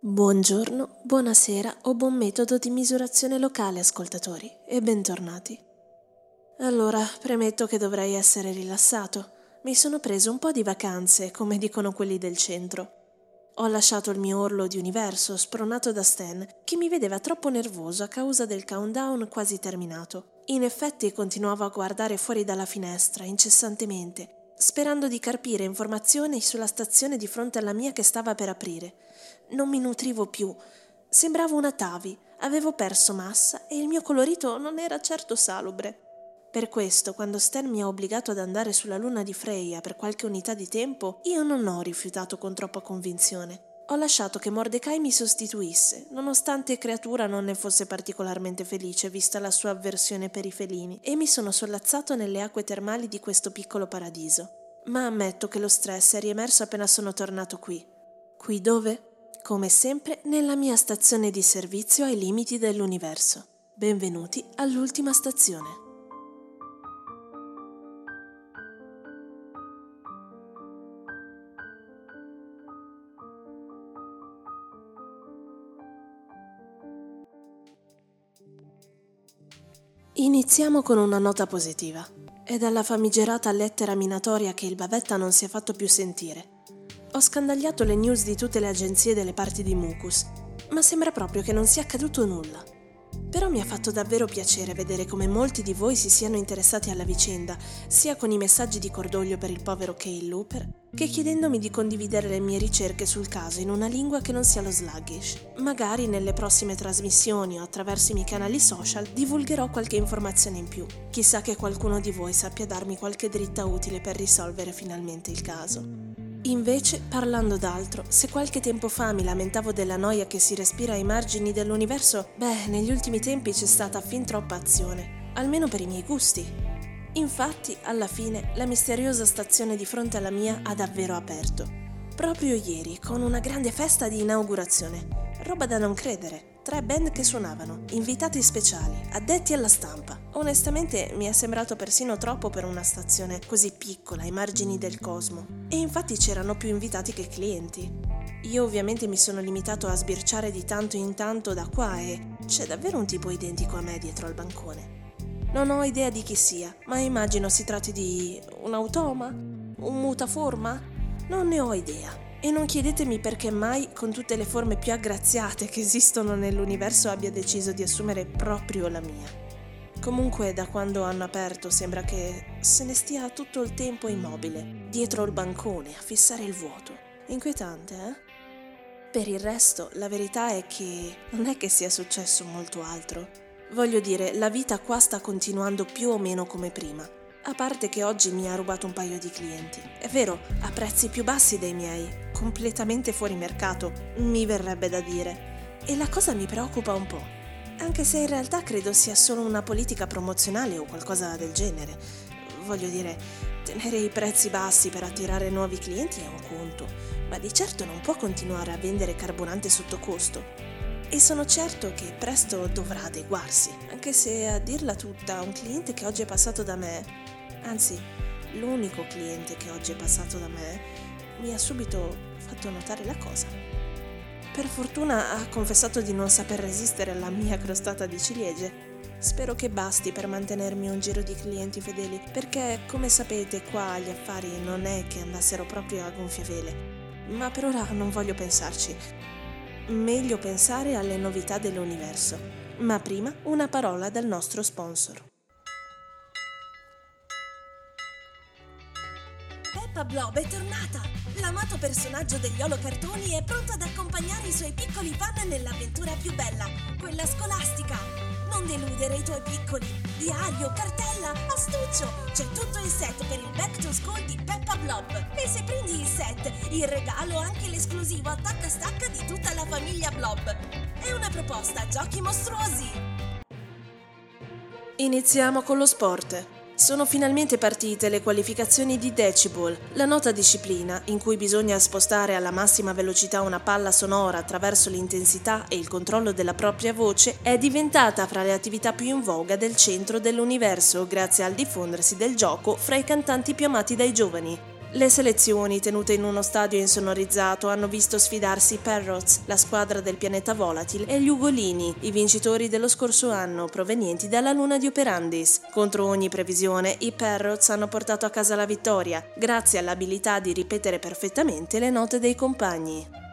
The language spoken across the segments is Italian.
Buongiorno, buonasera o buon metodo di misurazione locale, ascoltatori, e bentornati. Allora, premetto che dovrei essere rilassato. Mi sono preso un po' di vacanze, come dicono quelli del centro. Ho lasciato il mio orlo di universo, spronato da Stan, che mi vedeva troppo nervoso a causa del countdown quasi terminato. In effetti continuavo a guardare fuori dalla finestra, incessantemente, sperando di carpire informazioni sulla stazione di fronte alla mia che stava per aprire non mi nutrivo più. Sembravo una tavi, avevo perso massa e il mio colorito non era certo salubre. Per questo, quando Stan mi ha obbligato ad andare sulla luna di Freya per qualche unità di tempo, io non ho rifiutato con troppa convinzione. Ho lasciato che Mordecai mi sostituisse, nonostante creatura non ne fosse particolarmente felice vista la sua avversione per i felini, e mi sono sollazzato nelle acque termali di questo piccolo paradiso. Ma ammetto che lo stress è riemerso appena sono tornato qui. Qui dove? come sempre nella mia stazione di servizio ai limiti dell'universo. Benvenuti all'ultima stazione. Iniziamo con una nota positiva. È dalla famigerata lettera minatoria che il bavetta non si è fatto più sentire ho scandagliato le news di tutte le agenzie delle parti di Mucus, ma sembra proprio che non sia accaduto nulla. Però mi ha fatto davvero piacere vedere come molti di voi si siano interessati alla vicenda, sia con i messaggi di cordoglio per il povero Kale Looper, che chiedendomi di condividere le mie ricerche sul caso in una lingua che non sia lo sluggish. Magari nelle prossime trasmissioni o attraverso i miei canali social divulgherò qualche informazione in più. Chissà che qualcuno di voi sappia darmi qualche dritta utile per risolvere finalmente il caso. Invece, parlando d'altro, se qualche tempo fa mi lamentavo della noia che si respira ai margini dell'universo, beh, negli ultimi tempi c'è stata fin troppa azione, almeno per i miei gusti. Infatti, alla fine, la misteriosa stazione di fronte alla mia ha davvero aperto. Proprio ieri, con una grande festa di inaugurazione. Roba da non credere tre band che suonavano, invitati speciali, addetti alla stampa. Onestamente mi è sembrato persino troppo per una stazione così piccola ai margini del cosmo. E infatti c'erano più invitati che clienti. Io ovviamente mi sono limitato a sbirciare di tanto in tanto da qua e c'è davvero un tipo identico a me dietro al bancone. Non ho idea di chi sia, ma immagino si tratti di un automa? Un mutaforma? Non ne ho idea. E non chiedetemi perché mai, con tutte le forme più aggraziate che esistono nell'universo, abbia deciso di assumere proprio la mia. Comunque, da quando hanno aperto, sembra che se ne stia tutto il tempo immobile, dietro il bancone, a fissare il vuoto. Inquietante, eh? Per il resto, la verità è che non è che sia successo molto altro. Voglio dire, la vita qua sta continuando più o meno come prima. A parte che oggi mi ha rubato un paio di clienti. È vero, a prezzi più bassi dei miei, completamente fuori mercato, mi verrebbe da dire. E la cosa mi preoccupa un po', anche se in realtà credo sia solo una politica promozionale o qualcosa del genere. Voglio dire, tenere i prezzi bassi per attirare nuovi clienti è un conto, ma di certo non può continuare a vendere carburante sotto costo. E sono certo che presto dovrà adeguarsi, anche se a dirla tutta, un cliente che oggi è passato da me Anzi, l'unico cliente che oggi è passato da me mi ha subito fatto notare la cosa. Per fortuna ha confessato di non saper resistere alla mia crostata di ciliegie. Spero che basti per mantenermi un giro di clienti fedeli, perché come sapete qua gli affari non è che andassero proprio a gonfie vele. Ma per ora non voglio pensarci. Meglio pensare alle novità dell'universo. Ma prima una parola dal nostro sponsor. Peppa Blob è tornata! L'amato personaggio degli olocartoni è pronto ad accompagnare i suoi piccoli fan nell'avventura più bella, quella scolastica. Non deludere i tuoi piccoli. Diario, cartella, astuccio. C'è tutto il set per il back to school di Peppa Blob. E se prendi il set, il regalo anche l'esclusivo attacca-stacca di tutta la famiglia Blob. È una proposta giochi mostruosi. Iniziamo con lo sport. Sono finalmente partite le qualificazioni di Decibel, la nota disciplina in cui bisogna spostare alla massima velocità una palla sonora attraverso l'intensità e il controllo della propria voce, è diventata fra le attività più in voga del centro dell'universo grazie al diffondersi del gioco fra i cantanti più amati dai giovani. Le selezioni tenute in uno stadio insonorizzato hanno visto sfidarsi Parrots, la squadra del pianeta Volatil, e gli Ugolini, i vincitori dello scorso anno, provenienti dalla luna di Operandis. Contro ogni previsione, i Parrots hanno portato a casa la vittoria, grazie all'abilità di ripetere perfettamente le note dei compagni.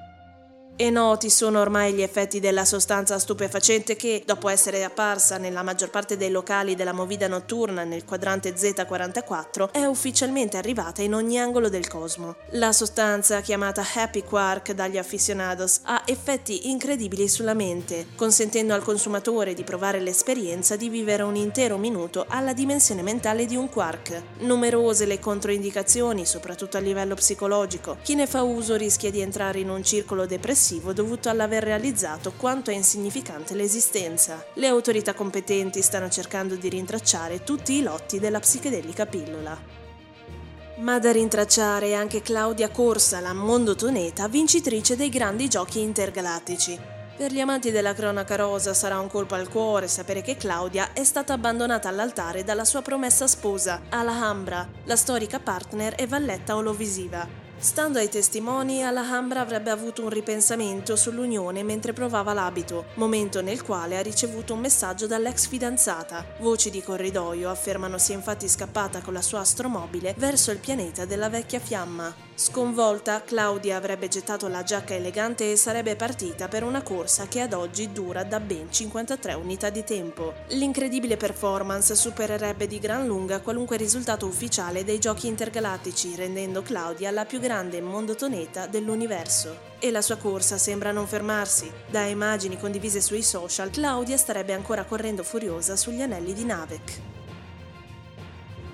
E noti sono ormai gli effetti della sostanza stupefacente che, dopo essere apparsa nella maggior parte dei locali della movida notturna nel quadrante Z44, è ufficialmente arrivata in ogni angolo del cosmo. La sostanza, chiamata Happy Quark dagli aficionados, ha effetti incredibili sulla mente, consentendo al consumatore di provare l'esperienza di vivere un intero minuto alla dimensione mentale di un quark. Numerose le controindicazioni, soprattutto a livello psicologico. Chi ne fa uso rischia di entrare in un circolo depressivo complessivo dovuto all'aver realizzato quanto è insignificante l'esistenza. Le autorità competenti stanno cercando di rintracciare tutti i lotti della psichedelica pillola. Ma da rintracciare è anche Claudia Corsa, la mondotoneta, vincitrice dei grandi giochi intergalattici. Per gli amanti della cronaca rosa sarà un colpo al cuore sapere che Claudia è stata abbandonata all'altare dalla sua promessa sposa, Alhambra, la storica partner e valletta olovisiva. Stando ai testimoni, Alhambra avrebbe avuto un ripensamento sull'unione mentre provava l'abito, momento nel quale ha ricevuto un messaggio dall'ex fidanzata. Voci di corridoio affermano sia infatti scappata con la sua astromobile verso il pianeta della vecchia fiamma. Sconvolta, Claudia avrebbe gettato la giacca elegante e sarebbe partita per una corsa che ad oggi dura da ben 53 unità di tempo. L'incredibile performance supererebbe di gran lunga qualunque risultato ufficiale dei giochi intergalattici, rendendo Claudia la più grande mondotoneta dell'universo. E la sua corsa sembra non fermarsi. Da immagini condivise sui social, Claudia starebbe ancora correndo furiosa sugli anelli di Navek.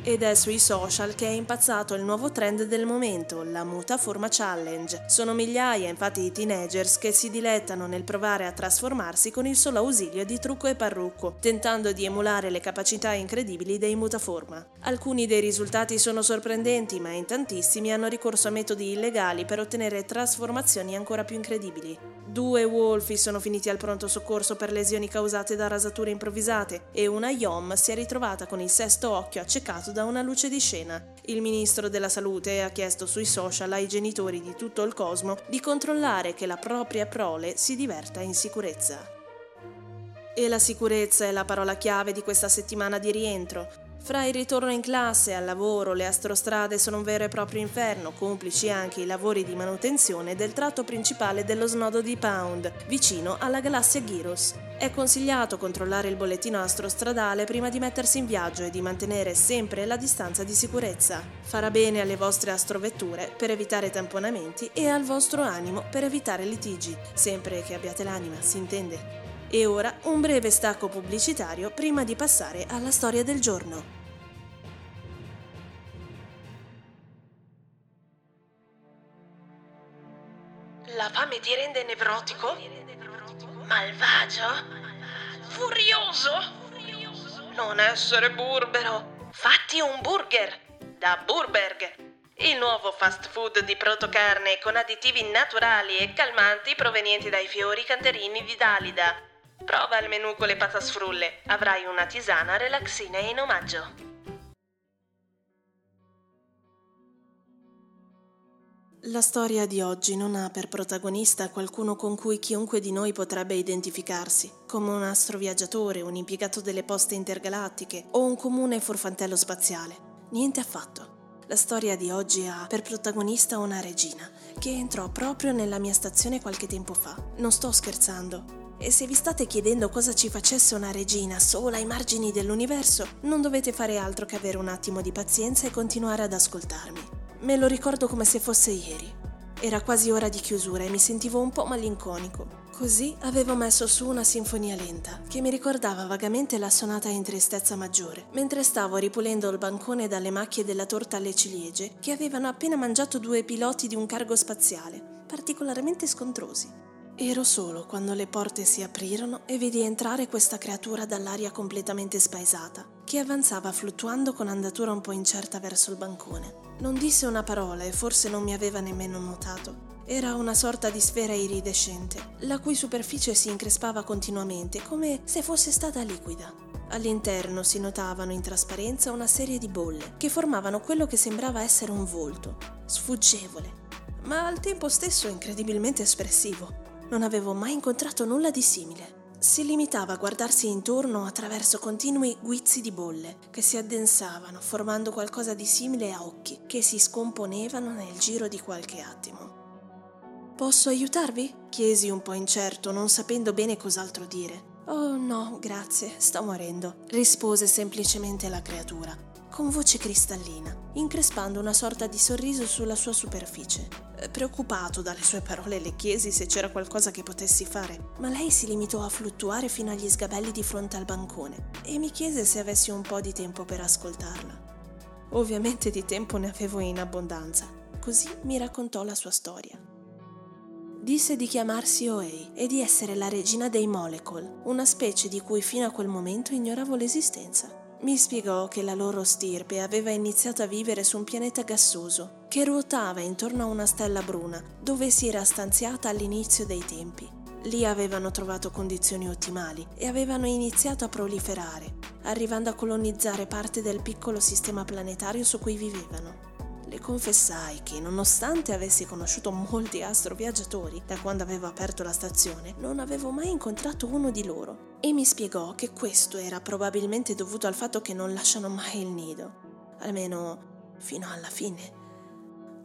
Ed è sui social che è impazzato il nuovo trend del momento, la muta forma challenge. Sono migliaia infatti i teenagers che si dilettano nel provare a trasformarsi con il solo ausilio di trucco e parrucco, tentando di emulare le capacità incredibili dei mutaforma. Alcuni dei risultati sono sorprendenti, ma in tantissimi hanno ricorso a metodi illegali per ottenere trasformazioni ancora più incredibili. Due Wolfi sono finiti al pronto soccorso per lesioni causate da rasature improvvisate e una Yom si è ritrovata con il sesto occhio accecato da una luce di scena. Il ministro della salute ha chiesto sui social ai genitori di tutto il cosmo di controllare che la propria prole si diverta in sicurezza. E la sicurezza è la parola chiave di questa settimana di rientro. Fra il ritorno in classe e al lavoro, le astrostrade sono un vero e proprio inferno, complici anche i lavori di manutenzione del tratto principale dello snodo di Pound, vicino alla galassia Gyros. È consigliato controllare il bollettino astrostradale prima di mettersi in viaggio e di mantenere sempre la distanza di sicurezza. Farà bene alle vostre astrovetture per evitare tamponamenti e al vostro animo per evitare litigi, sempre che abbiate l'anima, si intende. E ora un breve stacco pubblicitario prima di passare alla storia del giorno. La fame ti rende nevrotico? Malvagio? Furioso? Non essere burbero. Fatti un burger da Burberg. Il nuovo fast food di protocarne con additivi naturali e calmanti provenienti dai fiori canterini di Dalida Prova il menù con le patasfrulle, avrai una tisana relaxina in omaggio. La storia di oggi non ha per protagonista qualcuno con cui chiunque di noi potrebbe identificarsi, come un astroviaggiatore, un impiegato delle poste intergalattiche o un comune forfantello spaziale. Niente affatto. La storia di oggi ha per protagonista una regina che entrò proprio nella mia stazione qualche tempo fa. Non sto scherzando, e se vi state chiedendo cosa ci facesse una regina sola ai margini dell'universo, non dovete fare altro che avere un attimo di pazienza e continuare ad ascoltarmi. Me lo ricordo come se fosse ieri. Era quasi ora di chiusura e mi sentivo un po' malinconico. Così avevo messo su una sinfonia lenta, che mi ricordava vagamente la sonata in tristezza maggiore, mentre stavo ripulendo il bancone dalle macchie della torta alle ciliegie che avevano appena mangiato due piloti di un cargo spaziale, particolarmente scontrosi. Ero solo quando le porte si aprirono e vidi entrare questa creatura dall'aria completamente spaesata, che avanzava fluttuando con andatura un po' incerta verso il bancone. Non disse una parola e forse non mi aveva nemmeno notato. Era una sorta di sfera iridescente, la cui superficie si increspava continuamente, come se fosse stata liquida. All'interno si notavano in trasparenza una serie di bolle che formavano quello che sembrava essere un volto, sfuggevole, ma al tempo stesso incredibilmente espressivo. Non avevo mai incontrato nulla di simile. Si limitava a guardarsi intorno attraverso continui guizzi di bolle che si addensavano, formando qualcosa di simile a occhi che si scomponevano nel giro di qualche attimo. Posso aiutarvi? chiesi un po' incerto, non sapendo bene cos'altro dire. Oh no, grazie, sto morendo, rispose semplicemente la creatura, con voce cristallina, increspando una sorta di sorriso sulla sua superficie. Preoccupato dalle sue parole le chiesi se c'era qualcosa che potessi fare, ma lei si limitò a fluttuare fino agli sgabelli di fronte al bancone e mi chiese se avessi un po' di tempo per ascoltarla. Ovviamente di tempo ne avevo in abbondanza, così mi raccontò la sua storia. Disse di chiamarsi Oei e di essere la regina dei Molecule, una specie di cui fino a quel momento ignoravo l'esistenza. Mi spiegò che la loro stirpe aveva iniziato a vivere su un pianeta gassoso che ruotava intorno a una stella bruna dove si era stanziata all'inizio dei tempi. Lì avevano trovato condizioni ottimali e avevano iniziato a proliferare, arrivando a colonizzare parte del piccolo sistema planetario su cui vivevano. Le confessai che, nonostante avessi conosciuto molti astroviaggiatori da quando avevo aperto la stazione, non avevo mai incontrato uno di loro. E mi spiegò che questo era probabilmente dovuto al fatto che non lasciano mai il nido, almeno fino alla fine.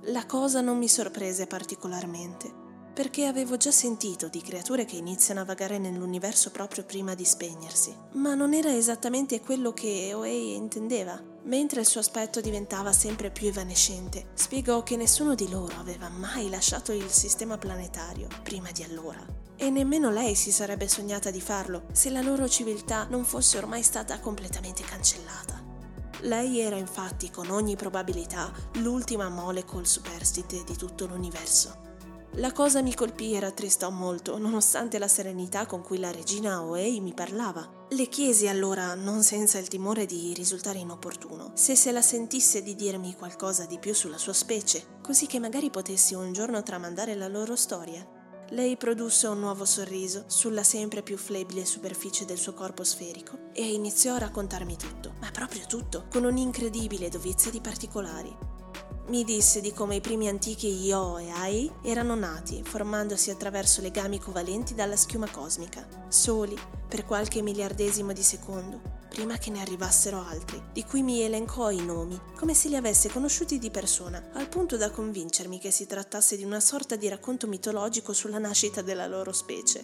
La cosa non mi sorprese particolarmente, perché avevo già sentito di creature che iniziano a vagare nell'universo proprio prima di spegnersi, ma non era esattamente quello che Oei intendeva. Mentre il suo aspetto diventava sempre più evanescente, spiegò che nessuno di loro aveva mai lasciato il sistema planetario prima di allora. E nemmeno lei si sarebbe sognata di farlo se la loro civiltà non fosse ormai stata completamente cancellata. Lei era infatti con ogni probabilità l'ultima molecule superstite di tutto l'universo. La cosa mi colpì e rattristò molto, nonostante la serenità con cui la regina Oei mi parlava. Le chiesi allora, non senza il timore di risultare inopportuno, se se la sentisse di dirmi qualcosa di più sulla sua specie, così che magari potessi un giorno tramandare la loro storia. Lei produsse un nuovo sorriso sulla sempre più flebile superficie del suo corpo sferico e iniziò a raccontarmi tutto, ma proprio tutto, con un'incredibile dovizia di particolari. Mi disse di come i primi antichi Io e Ai erano nati, formandosi attraverso legami covalenti dalla schiuma cosmica, soli per qualche miliardesimo di secondo, prima che ne arrivassero altri, di cui mi elencò i nomi, come se li avesse conosciuti di persona, al punto da convincermi che si trattasse di una sorta di racconto mitologico sulla nascita della loro specie.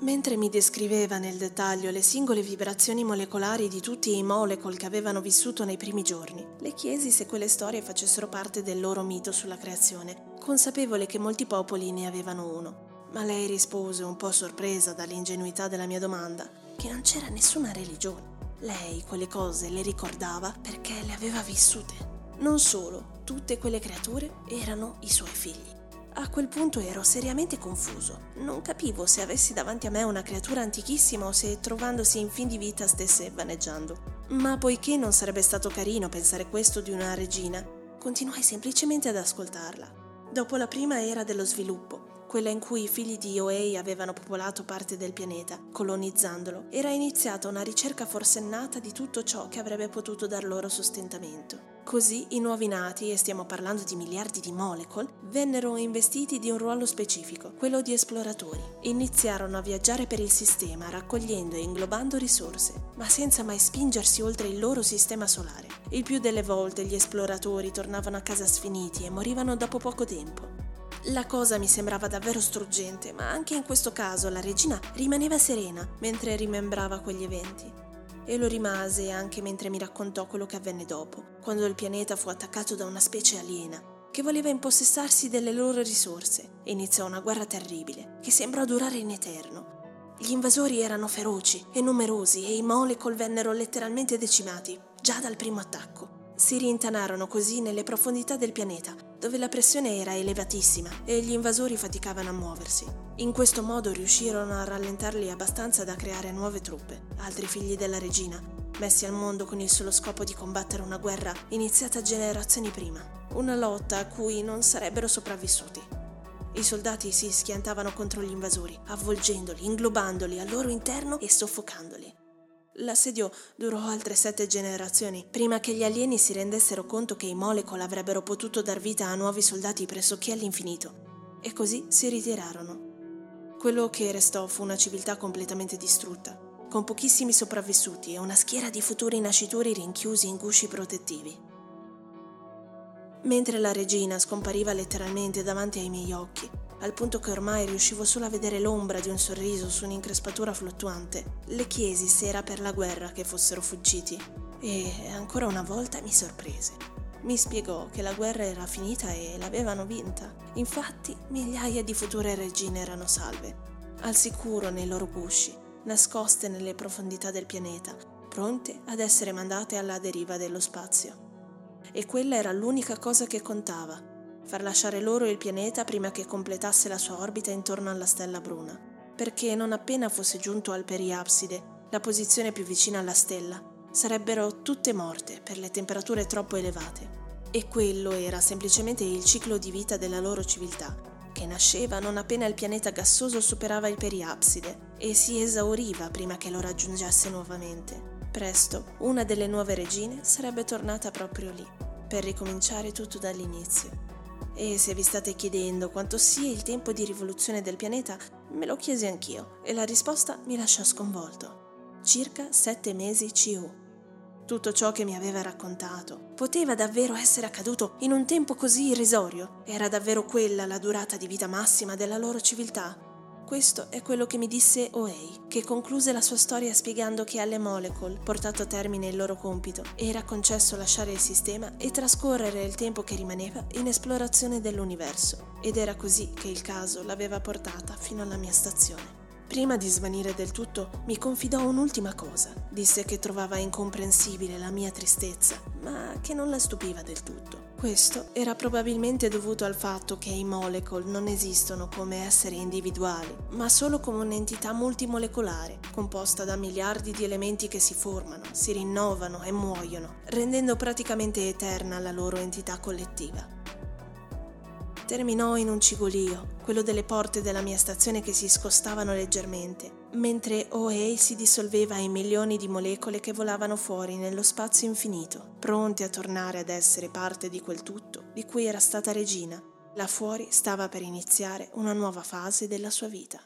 Mentre mi descriveva nel dettaglio le singole vibrazioni molecolari di tutti i molecole che avevano vissuto nei primi giorni, le chiesi se quelle storie facessero parte del loro mito sulla creazione, consapevole che molti popoli ne avevano uno. Ma lei rispose, un po' sorpresa dall'ingenuità della mia domanda, che non c'era nessuna religione. Lei quelle cose le ricordava perché le aveva vissute. Non solo, tutte quelle creature erano i suoi figli. A quel punto ero seriamente confuso. Non capivo se avessi davanti a me una creatura antichissima o se, trovandosi in fin di vita, stesse vaneggiando. Ma poiché non sarebbe stato carino pensare questo di una regina, continuai semplicemente ad ascoltarla. Dopo la prima era dello sviluppo, quella in cui i figli di Oei avevano popolato parte del pianeta, colonizzandolo, era iniziata una ricerca forsennata di tutto ciò che avrebbe potuto dar loro sostentamento. Così i nuovi nati, e stiamo parlando di miliardi di molecole, vennero investiti di un ruolo specifico, quello di esploratori. Iniziarono a viaggiare per il sistema raccogliendo e inglobando risorse, ma senza mai spingersi oltre il loro sistema solare. Il più delle volte gli esploratori tornavano a casa sfiniti e morivano dopo poco tempo. La cosa mi sembrava davvero struggente, ma anche in questo caso la regina rimaneva serena mentre rimembrava quegli eventi e lo rimase anche mentre mi raccontò quello che avvenne dopo, quando il pianeta fu attaccato da una specie aliena che voleva impossessarsi delle loro risorse e iniziò una guerra terribile che sembrò durare in eterno. Gli invasori erano feroci e numerosi e i molecole vennero letteralmente decimati già dal primo attacco. Si rintanarono così nelle profondità del pianeta, dove la pressione era elevatissima e gli invasori faticavano a muoversi. In questo modo riuscirono a rallentarli abbastanza da creare nuove truppe, altri figli della regina, messi al mondo con il solo scopo di combattere una guerra iniziata generazioni prima, una lotta a cui non sarebbero sopravvissuti. I soldati si schiantavano contro gli invasori, avvolgendoli, inglobandoli al loro interno e soffocandoli. L'assedio durò altre sette generazioni prima che gli alieni si rendessero conto che i Molecole avrebbero potuto dar vita a nuovi soldati pressoché all'infinito. E così si ritirarono. Quello che restò fu una civiltà completamente distrutta, con pochissimi sopravvissuti e una schiera di futuri nascituri rinchiusi in gusci protettivi. Mentre la regina scompariva letteralmente davanti ai miei occhi, al punto che ormai riuscivo solo a vedere l'ombra di un sorriso su un'increspatura fluttuante. Le chiesi se era per la guerra che fossero fuggiti e ancora una volta mi sorprese. Mi spiegò che la guerra era finita e l'avevano vinta. Infatti, migliaia di future regine erano salve, al sicuro nei loro gusci, nascoste nelle profondità del pianeta, pronte ad essere mandate alla deriva dello spazio. E quella era l'unica cosa che contava far lasciare loro il pianeta prima che completasse la sua orbita intorno alla stella bruna, perché non appena fosse giunto al periapside, la posizione più vicina alla stella, sarebbero tutte morte per le temperature troppo elevate. E quello era semplicemente il ciclo di vita della loro civiltà, che nasceva non appena il pianeta gassoso superava il periapside e si esauriva prima che lo raggiungesse nuovamente. Presto, una delle nuove regine sarebbe tornata proprio lì, per ricominciare tutto dall'inizio. E se vi state chiedendo quanto sia il tempo di rivoluzione del pianeta, me lo chiesi anch'io e la risposta mi lasciò sconvolto. Circa sette mesi CU. Tutto ciò che mi aveva raccontato poteva davvero essere accaduto in un tempo così irrisorio? Era davvero quella la durata di vita massima della loro civiltà? Questo è quello che mi disse Oei, che concluse la sua storia spiegando che alle Molecule, portato a termine il loro compito, era concesso lasciare il sistema e trascorrere il tempo che rimaneva in esplorazione dell'universo, ed era così che il caso l'aveva portata fino alla mia stazione. Prima di svanire del tutto, mi confidò un'ultima cosa. Disse che trovava incomprensibile la mia tristezza, ma che non la stupiva del tutto. Questo era probabilmente dovuto al fatto che i molecole non esistono come esseri individuali, ma solo come un'entità multimolecolare, composta da miliardi di elementi che si formano, si rinnovano e muoiono, rendendo praticamente eterna la loro entità collettiva. Terminò in un cigolio, quello delle porte della mia stazione che si scostavano leggermente, mentre OA si dissolveva in milioni di molecole che volavano fuori nello spazio infinito, pronte a tornare ad essere parte di quel tutto di cui era stata regina. Là fuori stava per iniziare una nuova fase della sua vita.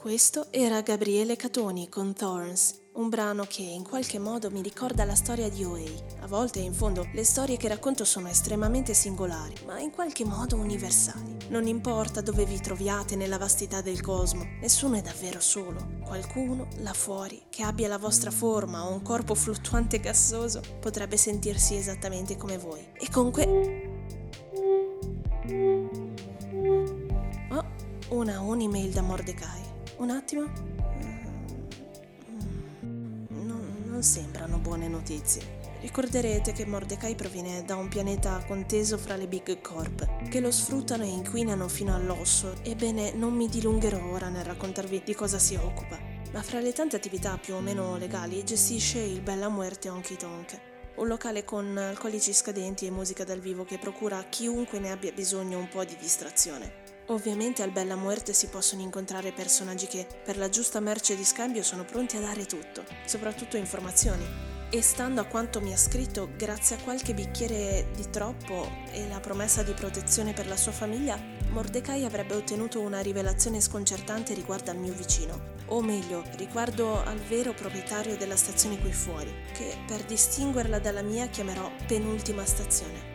Questo era Gabriele Catoni con Thorns, un brano che in qualche modo mi ricorda la storia di OA. A volte, in fondo, le storie che racconto sono estremamente singolari, ma in qualche modo universali. Non importa dove vi troviate nella vastità del cosmo, nessuno è davvero solo. Qualcuno là fuori, che abbia la vostra forma o un corpo fluttuante gassoso, potrebbe sentirsi esattamente come voi. E con que... Oh, una un'email da Mordecai. Un attimo. Non, non sembrano buone notizie. Ricorderete che Mordecai proviene da un pianeta conteso fra le Big Corp, che lo sfruttano e inquinano fino all'osso. Ebbene, non mi dilungherò ora nel raccontarvi di cosa si occupa, ma fra le tante attività più o meno legali gestisce il Bella Muerte Honky Tonk, un locale con alcolici scadenti e musica dal vivo che procura a chiunque ne abbia bisogno un po' di distrazione. Ovviamente al Bella Muerte si possono incontrare personaggi che, per la giusta merce di scambio, sono pronti a dare tutto, soprattutto informazioni. E stando a quanto mi ha scritto, grazie a qualche bicchiere di troppo e la promessa di protezione per la sua famiglia, Mordecai avrebbe ottenuto una rivelazione sconcertante riguardo al mio vicino, o meglio, riguardo al vero proprietario della stazione qui fuori, che per distinguerla dalla mia chiamerò penultima stazione.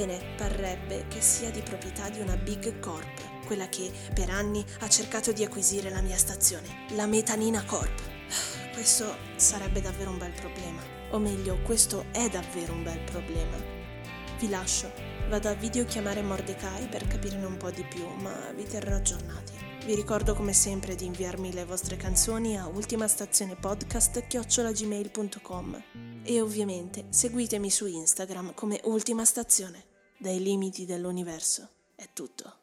Ebbene, parrebbe che sia di proprietà di una Big Corp, quella che per anni ha cercato di acquisire la mia stazione, la Metanina Corp. Questo sarebbe davvero un bel problema, o meglio, questo è davvero un bel problema. Vi lascio, vado a videochiamare Mordecai per capirne un po' di più, ma vi terrò aggiornati. Vi ricordo come sempre di inviarmi le vostre canzoni a ultimastazionepodcast.gmail.com e ovviamente seguitemi su Instagram come Ultima Stazione. Dai limiti dell'universo è tutto.